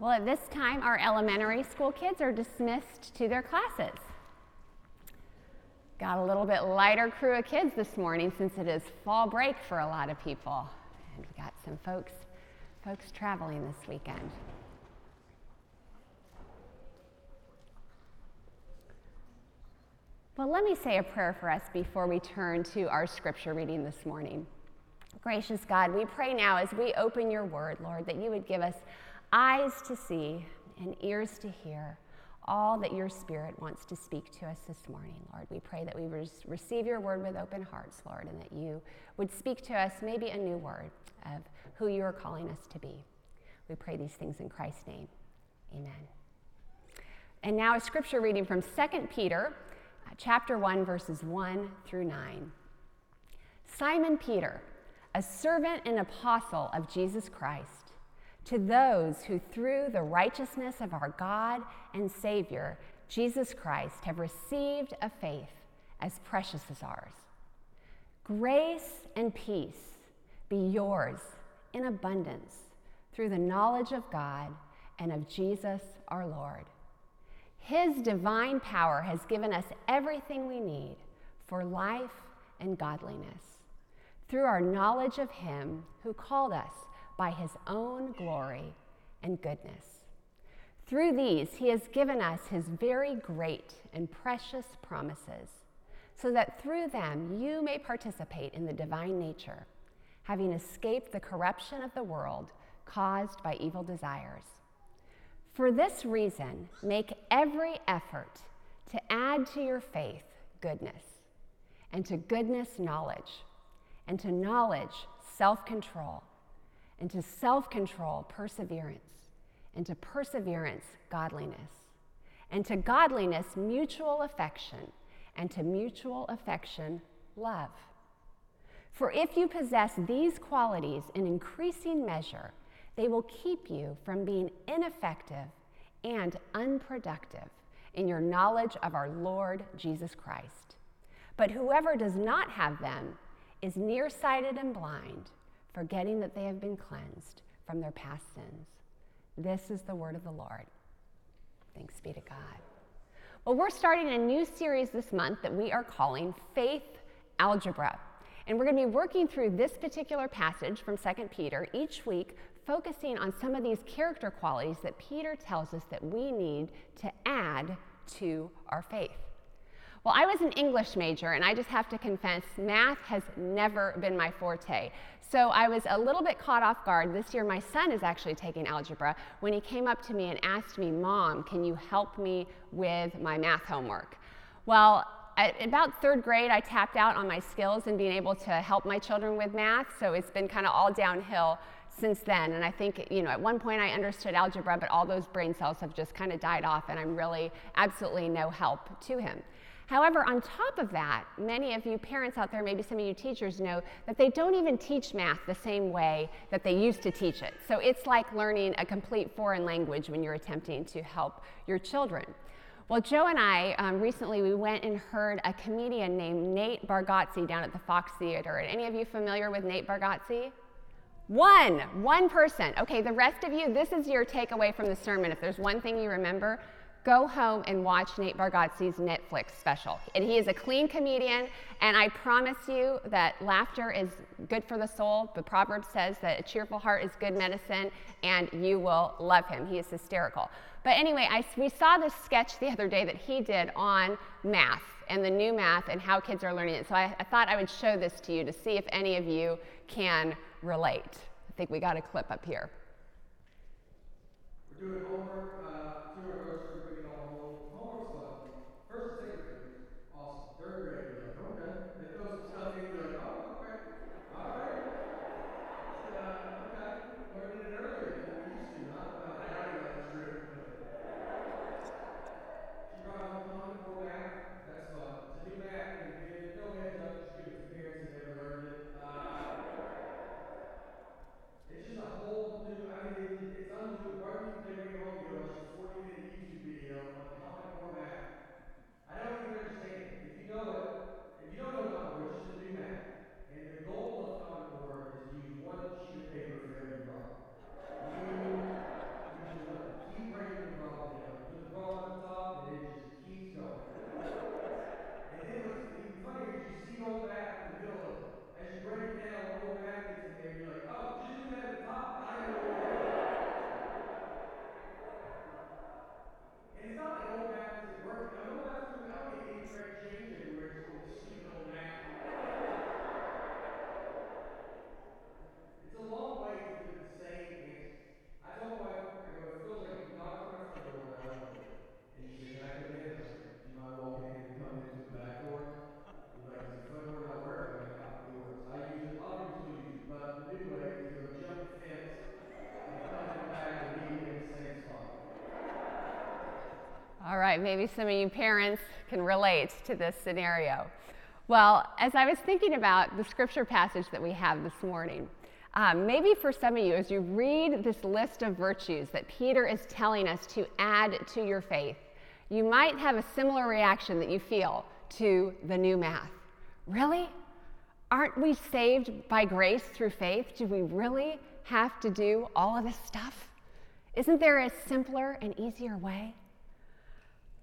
Well, at this time, our elementary school kids are dismissed to their classes. Got a little bit lighter crew of kids this morning since it is fall break for a lot of people. And we got some folks, folks traveling this weekend. Well, let me say a prayer for us before we turn to our scripture reading this morning. Gracious God, we pray now as we open your word, Lord, that you would give us eyes to see and ears to hear all that your Spirit wants to speak to us this morning, Lord. We pray that we receive your word with open hearts, Lord, and that you would speak to us maybe a new word of who you are calling us to be. We pray these things in Christ's name. Amen. And now a scripture reading from 2 Peter uh, chapter 1 verses 1 through 9. Simon Peter, a servant and apostle of Jesus Christ, to those who, through the righteousness of our God and Savior, Jesus Christ, have received a faith as precious as ours. Grace and peace be yours in abundance through the knowledge of God and of Jesus our Lord. His divine power has given us everything we need for life and godliness through our knowledge of Him who called us by his own glory and goodness. Through these, he has given us his very great and precious promises, so that through them you may participate in the divine nature, having escaped the corruption of the world caused by evil desires. For this reason, make every effort to add to your faith goodness, and to goodness, knowledge, and to knowledge, self control and to self control, perseverance, and to perseverance, godliness, and to godliness, mutual affection, and to mutual affection, love. For if you possess these qualities in increasing measure, they will keep you from being ineffective and unproductive in your knowledge of our Lord Jesus Christ. But whoever does not have them is nearsighted and blind forgetting that they have been cleansed from their past sins. This is the word of the Lord. Thanks be to God. Well, we're starting a new series this month that we are calling Faith Algebra. And we're going to be working through this particular passage from 2 Peter each week, focusing on some of these character qualities that Peter tells us that we need to add to our faith. Well, I was an English major, and I just have to confess, math has never been my forte. So I was a little bit caught off guard. This year, my son is actually taking algebra when he came up to me and asked me, Mom, can you help me with my math homework? Well, at about third grade, I tapped out on my skills in being able to help my children with math, so it's been kind of all downhill since then. And I think, you know, at one point I understood algebra, but all those brain cells have just kind of died off, and I'm really absolutely no help to him. However, on top of that, many of you parents out there, maybe some of you teachers know that they don't even teach math the same way that they used to teach it. So it's like learning a complete foreign language when you're attempting to help your children. Well, Joe and I um, recently we went and heard a comedian named Nate Bargatze down at the Fox Theater. And any of you familiar with Nate Bargatze? One, one person. Okay, the rest of you, this is your takeaway from the sermon. If there's one thing you remember, go home and watch Nate Bargatze's Netflix special. And he is a clean comedian, and I promise you that laughter is good for the soul. The proverb says that a cheerful heart is good medicine, and you will love him. He is hysterical. But anyway, I, we saw this sketch the other day that he did on math and the new math and how kids are learning it. So I, I thought I would show this to you to see if any of you can relate. I think we got a clip up here. We're doing homework. Uh, Maybe some of you parents can relate to this scenario. Well, as I was thinking about the scripture passage that we have this morning, um, maybe for some of you, as you read this list of virtues that Peter is telling us to add to your faith, you might have a similar reaction that you feel to the new math. Really? Aren't we saved by grace through faith? Do we really have to do all of this stuff? Isn't there a simpler and easier way?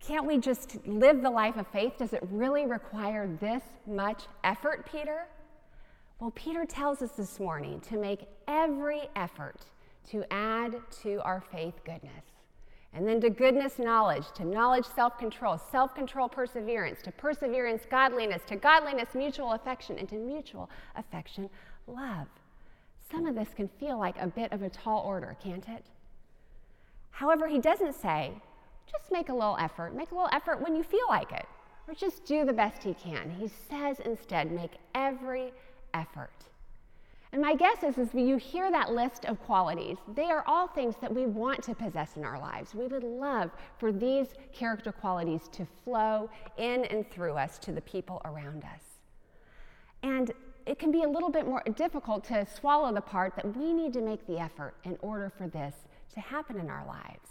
Can't we just live the life of faith? Does it really require this much effort, Peter? Well, Peter tells us this morning to make every effort to add to our faith goodness. And then to goodness, knowledge, to knowledge, self control, self control, perseverance, to perseverance, godliness, to godliness, mutual affection, and to mutual affection, love. Some of this can feel like a bit of a tall order, can't it? However, he doesn't say, just make a little effort. Make a little effort when you feel like it, or just do the best he can. He says instead, make every effort. And my guess is, as you hear that list of qualities, they are all things that we want to possess in our lives. We would love for these character qualities to flow in and through us to the people around us. And it can be a little bit more difficult to swallow the part that we need to make the effort in order for this to happen in our lives.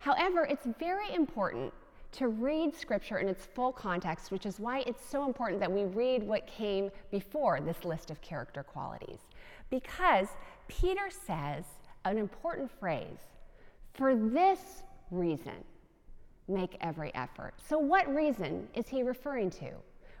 However, it's very important to read Scripture in its full context, which is why it's so important that we read what came before this list of character qualities. Because Peter says an important phrase for this reason, make every effort. So, what reason is he referring to?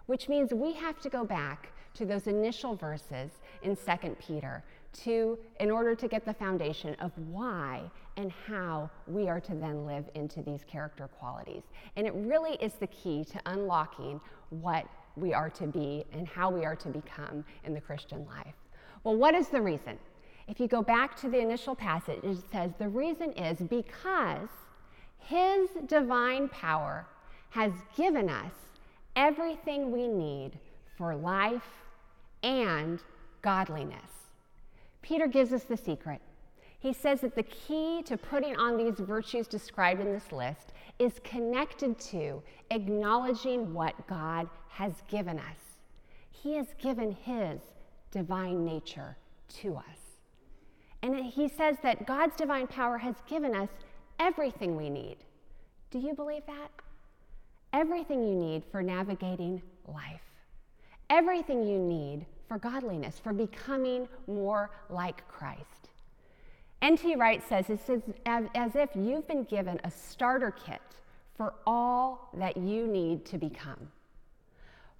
Which means we have to go back to those initial verses in 2 Peter to, in order to get the foundation of why and how we are to then live into these character qualities. And it really is the key to unlocking what we are to be and how we are to become in the Christian life. Well, what is the reason? If you go back to the initial passage, it says the reason is because his divine power has given us everything we need for life and godliness. Peter gives us the secret. He says that the key to putting on these virtues described in this list is connected to acknowledging what God has given us. He has given His divine nature to us. And he says that God's divine power has given us everything we need. Do you believe that? Everything you need for navigating life. Everything you need for godliness, for becoming more like Christ. N.T. Wright says, it's as, as if you've been given a starter kit for all that you need to become.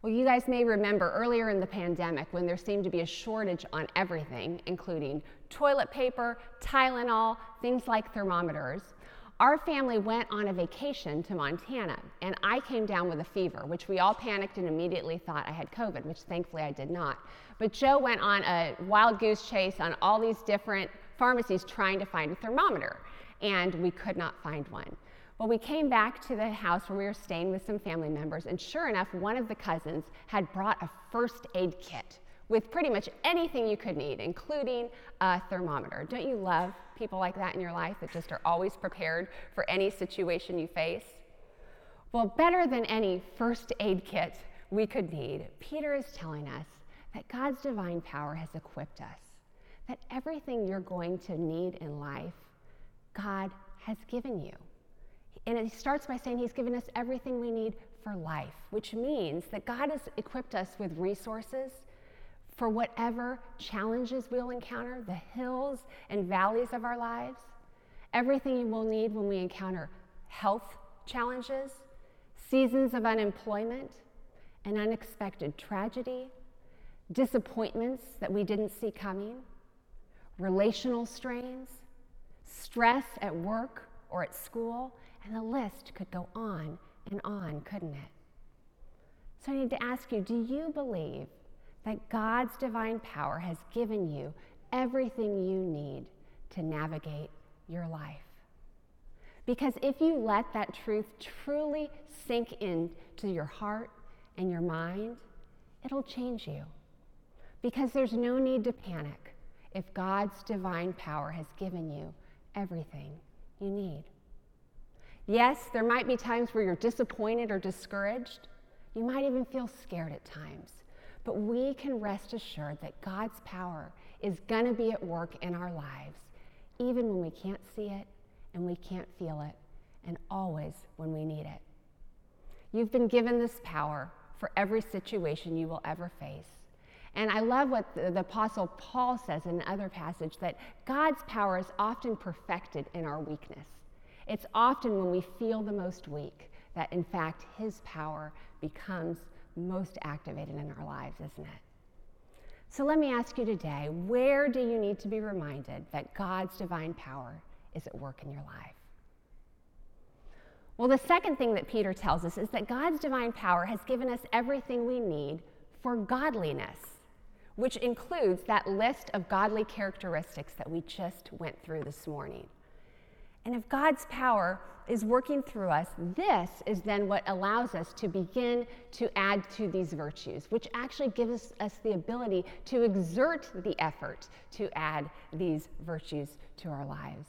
Well, you guys may remember earlier in the pandemic when there seemed to be a shortage on everything, including toilet paper, Tylenol, things like thermometers our family went on a vacation to Montana, and I came down with a fever, which we all panicked and immediately thought I had COVID, which thankfully I did not. But Joe went on a wild goose chase on all these different pharmacies trying to find a thermometer, and we could not find one. Well, we came back to the house where we were staying with some family members, and sure enough, one of the cousins had brought a first aid kit with pretty much anything you could need, including a thermometer. Don't you love people like that in your life that just are always prepared for any situation you face? Well, better than any first aid kit we could need, Peter is telling us that God's divine power has equipped us, that everything you're going to need in life, God has given you. And he starts by saying he's given us everything we need for life, which means that God has equipped us with resources for whatever challenges we'll encounter, the hills and valleys of our lives, everything we'll need when we encounter health challenges, seasons of unemployment, and unexpected tragedy, disappointments that we didn't see coming, relational strains, stress at work or at school, and the list could go on and on, couldn't it? So I need to ask you do you believe that God's divine power has given you everything you need to navigate your life. Because if you let that truth truly sink into your heart and your mind, it'll change you. Because there's no need to panic if God's divine power has given you everything you need. Yes, there might be times where you're disappointed or discouraged. You might even feel scared at times. But we can rest assured that God's power is going to be at work in our lives, even when we can't see it and we can't feel it, and always when we need it. You've been given this power for every situation you will ever face. And I love what the, the, Apostle Paul says in another passage that God's power is often perfected in our weakness. It's often when we feel the most weak that, in fact, His power becomes most activated in our lives, isn't it? So let me ask you today where do you need to be reminded that God's divine power is at work in your life? Well, the second thing that Peter tells us is that God's divine power has given us everything we need for godliness, which includes that list of godly characteristics that we just went through this morning. And if God's power is working through us, this is then what allows us to begin to add to these virtues, which actually gives us the ability to exert the effort to add these virtues to our lives.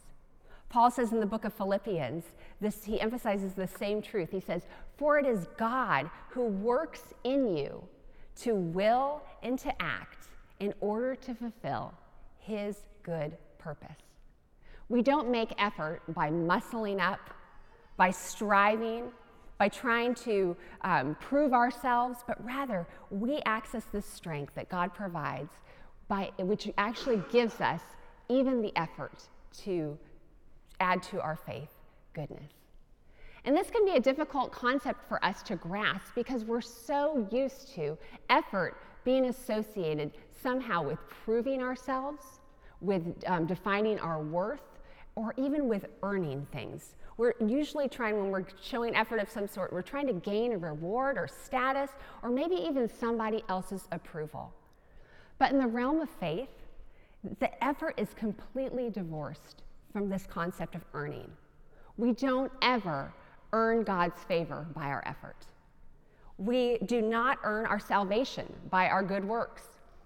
Paul says in the book of Philippians, this, he emphasizes the same truth. He says, For it is God who works in you to will and to act in order to fulfill his good purpose. We don't make effort by muscling up, by striving, by trying to um, prove ourselves, but rather we access the strength that God provides, by, which actually gives us even the effort to add to our faith goodness. And this can be a difficult concept for us to grasp because we're so used to effort being associated somehow with proving ourselves, with um, defining our worth, or even with earning things. We're usually trying, when we're showing effort of some sort, we're trying to gain a reward or status, or maybe even somebody else's approval. But in the realm of faith, the effort is completely divorced from this concept of earning. We don't ever earn God's favor by our effort. We do not earn our salvation by our good works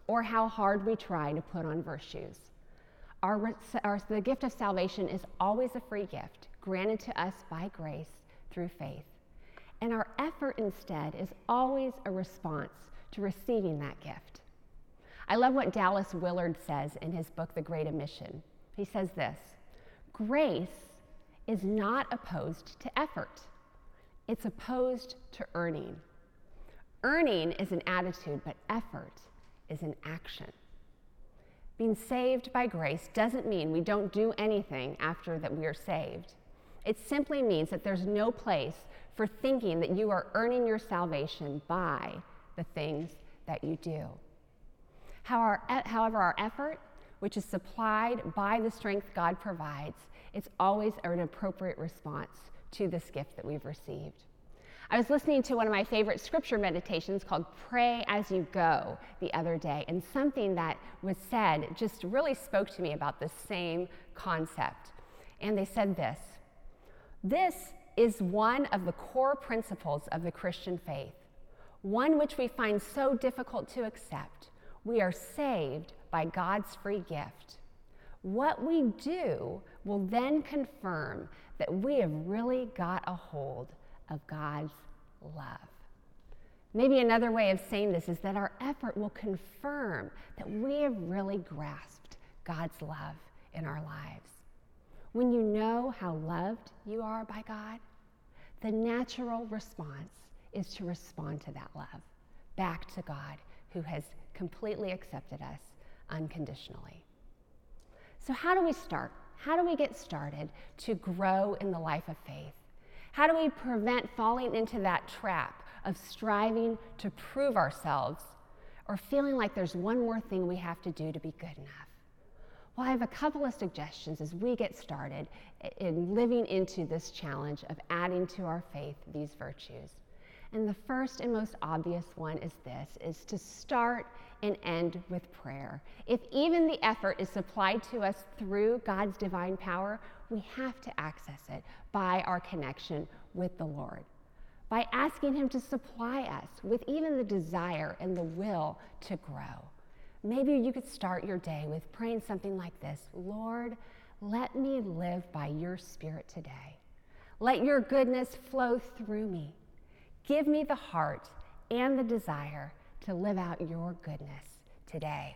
or how hard we try to put on virtues. Our, our, the gift of salvation is always a free gift granted to us by grace through faith. And our effort instead is always a response to receiving that gift. I love what Dallas Willard says in his book, The Great Omission. He says this Grace is not opposed to effort, it's opposed to earning. Earning is an attitude, but effort is an action. Being saved by grace doesn't mean we don't do anything after that we are saved. It simply means that there's no place for thinking that you are earning your salvation by the things that you do. However, our effort, which is supplied by the strength God provides, it's always an appropriate response to this gift that we've received. I was listening to one of my favorite scripture meditations called Pray As You Go the other day, and something that was said just really spoke to me about the same concept. And they said this This is one of the core principles of the Christian faith, one which we find so difficult to accept. We are saved by God's free gift. What we do will then confirm that we have really got a hold of God's love. Maybe another way of saying this is that our effort will confirm that we have really grasped God's love in our lives. When you know how loved you are by God, the natural response is to respond to that love back to God who has completely accepted us unconditionally. So, how do we start? How do we get started to grow in the life of faith? How do we prevent falling into that trap of striving to prove ourselves or feeling like there's one more thing we have to do to be good enough? Well, I have a couple of suggestions as we get started in living into this challenge of adding to our faith these virtues. And the first and most obvious one is this is to start and end with prayer. If even the effort is supplied to us through God's divine power, we have to access it by our connection with the Lord, by asking Him to supply us with even the desire and the will to grow. Maybe you could start your day with praying something like this Lord, let me live by your Spirit today. Let your goodness flow through me. Give me the heart and the desire to live out your goodness today.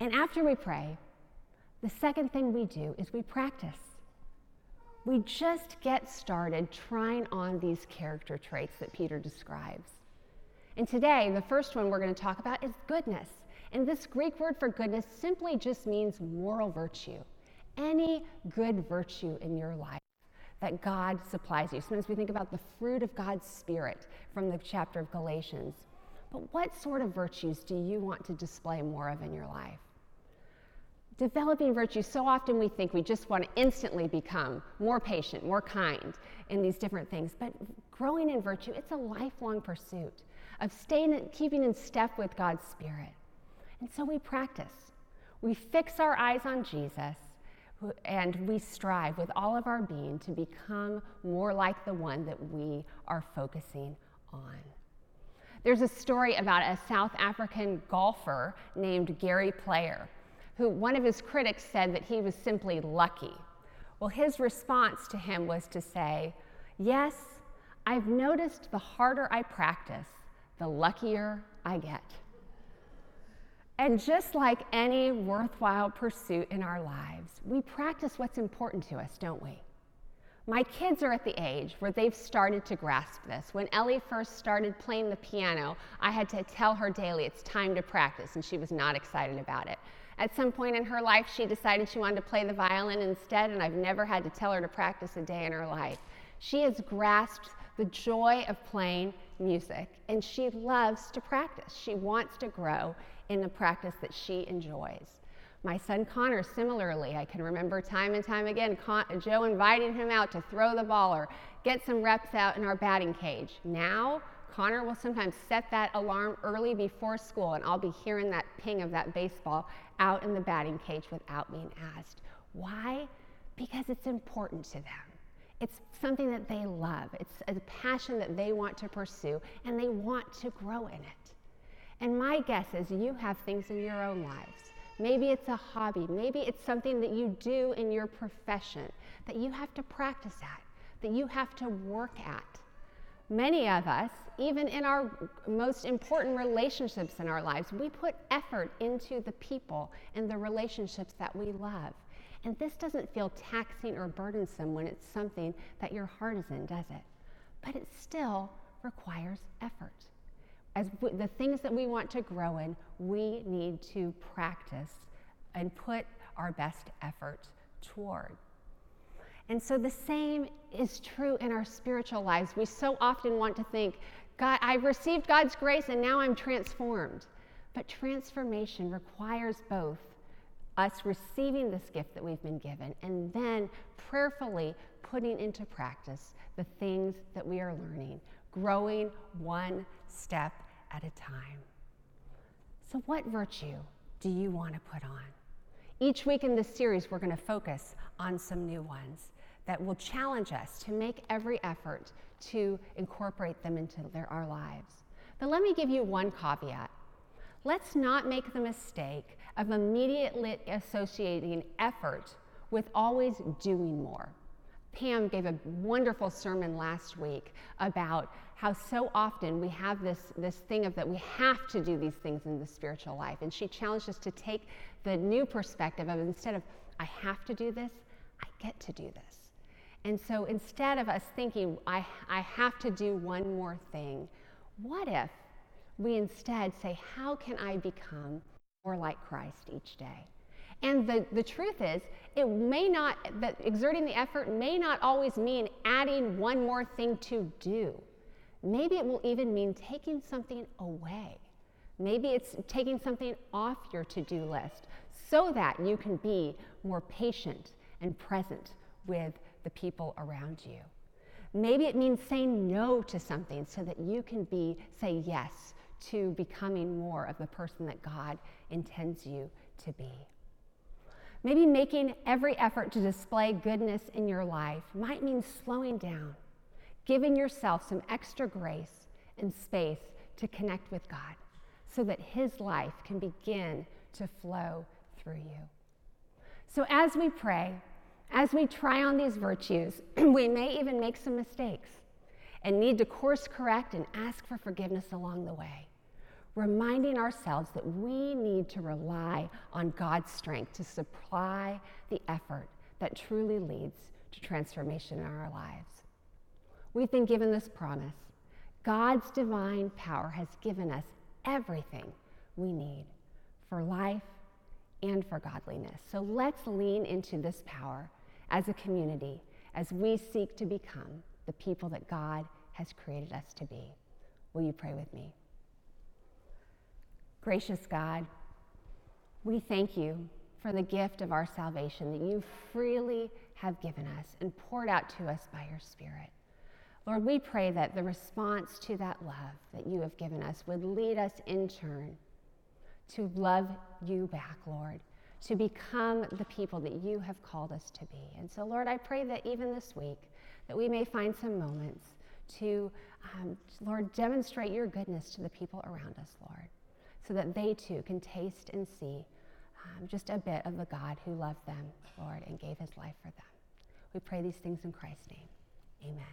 And after we pray, the second thing we do is we practice. We just get started trying on these character traits that Peter describes. And today, the first one we're going to talk about is goodness. And this Greek word for goodness simply just means moral virtue. Any good virtue in your life that God supplies you. Sometimes we think about the fruit of God's Spirit from the chapter of Galatians. But what sort of virtues do you want to display more of in your life? Developing virtues, so often we think we just want to instantly become more patient, more kind in these different things. But growing in virtue, it's a lifelong pursuit of staying, keeping in step with God's Spirit. And so we practice. We fix our eyes on Jesus and we strive with all of our being to become more like the one that we are focusing on. There's a story about a South African golfer named Gary Player, who one of his critics said that he was simply lucky. Well, his response to him was to say, Yes, I've noticed the harder I practice, the luckier I get. And just like any worthwhile pursuit in our lives, we practice what's important to us, don't we? My kids are at the age where they've started to grasp this. When Ellie first started playing the piano, I had to tell her daily it's time to practice, and she was not excited about it. At some point in her life, she decided she wanted to play the violin instead, and I've never had to tell her to practice a day in her life. She has grasped the joy of playing music, and she loves to practice. She wants to grow in the practice that she enjoys. My son Connor, similarly, I can remember time and time again Con- Joe inviting him out to throw the ball or get some reps out in our batting cage. Now, Connor will sometimes set that alarm early before school, and I'll be hearing that ping of that baseball out in the batting cage without being asked. Why? Because it's important to them. It's something that they love. It's a passion that they want to pursue, and they want to grow in it. And my guess is you have things in your own lives. Maybe it's a hobby, maybe it's something that you do in your profession that you have to practice at, that you have to work at. Many of us, even in our most important relationships in our lives, we put effort into the people and the relationships that we love. And this doesn't feel taxing or burdensome when it's something that your heart is in, does it? But it still requires effort as the things that we want to grow in, we need to practice and put our best effort toward. And so the same is true in our spiritual lives. We so often want to think, God, I've received God's grace and now I'm transformed. But transformation requires both us receiving this gift that we've been given and then prayerfully putting into practice the things that we are learning, growing one step at a time. So, what virtue do you want to put on? Each week in this series, we're going to focus on some new ones that will challenge us to make every effort to incorporate them into their, our lives. But let me give you one caveat. Let's not make the mistake of immediately associating effort with always doing more. Pam gave a wonderful sermon last week about how so often we have this, this thing of that we have to do these things in the spiritual life. And she challenged us to take the new perspective of instead of, I have to do this, I get to do this. And so instead of us thinking, I, I have to do one more thing, what if we instead say, How can I become more like Christ each day? And the, the truth is, it may not, that exerting the effort may not always mean adding one more thing to do. Maybe it will even mean taking something away. Maybe it's taking something off your to do list so that you can be more patient and present with the people around you. Maybe it means saying no to something so that you can be say yes to becoming more of the person that God intends you to be. Maybe making every effort to display goodness in your life might mean slowing down, giving yourself some extra grace and space to connect with God so that His life can begin to flow through you. So, as we pray, As we try on these virtues, we may even make some mistakes and need to course correct and ask for forgiveness along the way, reminding ourselves that we need to rely on God's strength to supply the effort that truly leads to transformation in our lives. We've been given this promise God's divine power has given us everything we need for life and for godliness. So let's lean into this power as a community as we seek to become the people that God has created us to be. Will you pray with me? Gracious God, we thank you for the gift of our salvation that you freely have given us and poured out to us by your Spirit. Lord, we pray that the response to that love that you have given us would lead us in turn to love you back, Lord, to become the people that you have called us to be. And so, Lord, I pray that even this week, that we may find some moments to, um, Lord, demonstrate your goodness to the people around us, Lord, so that they too can taste and see um, just a bit of the God who loved them, Lord, and gave his life for them. We pray these things in Christ's name. Amen.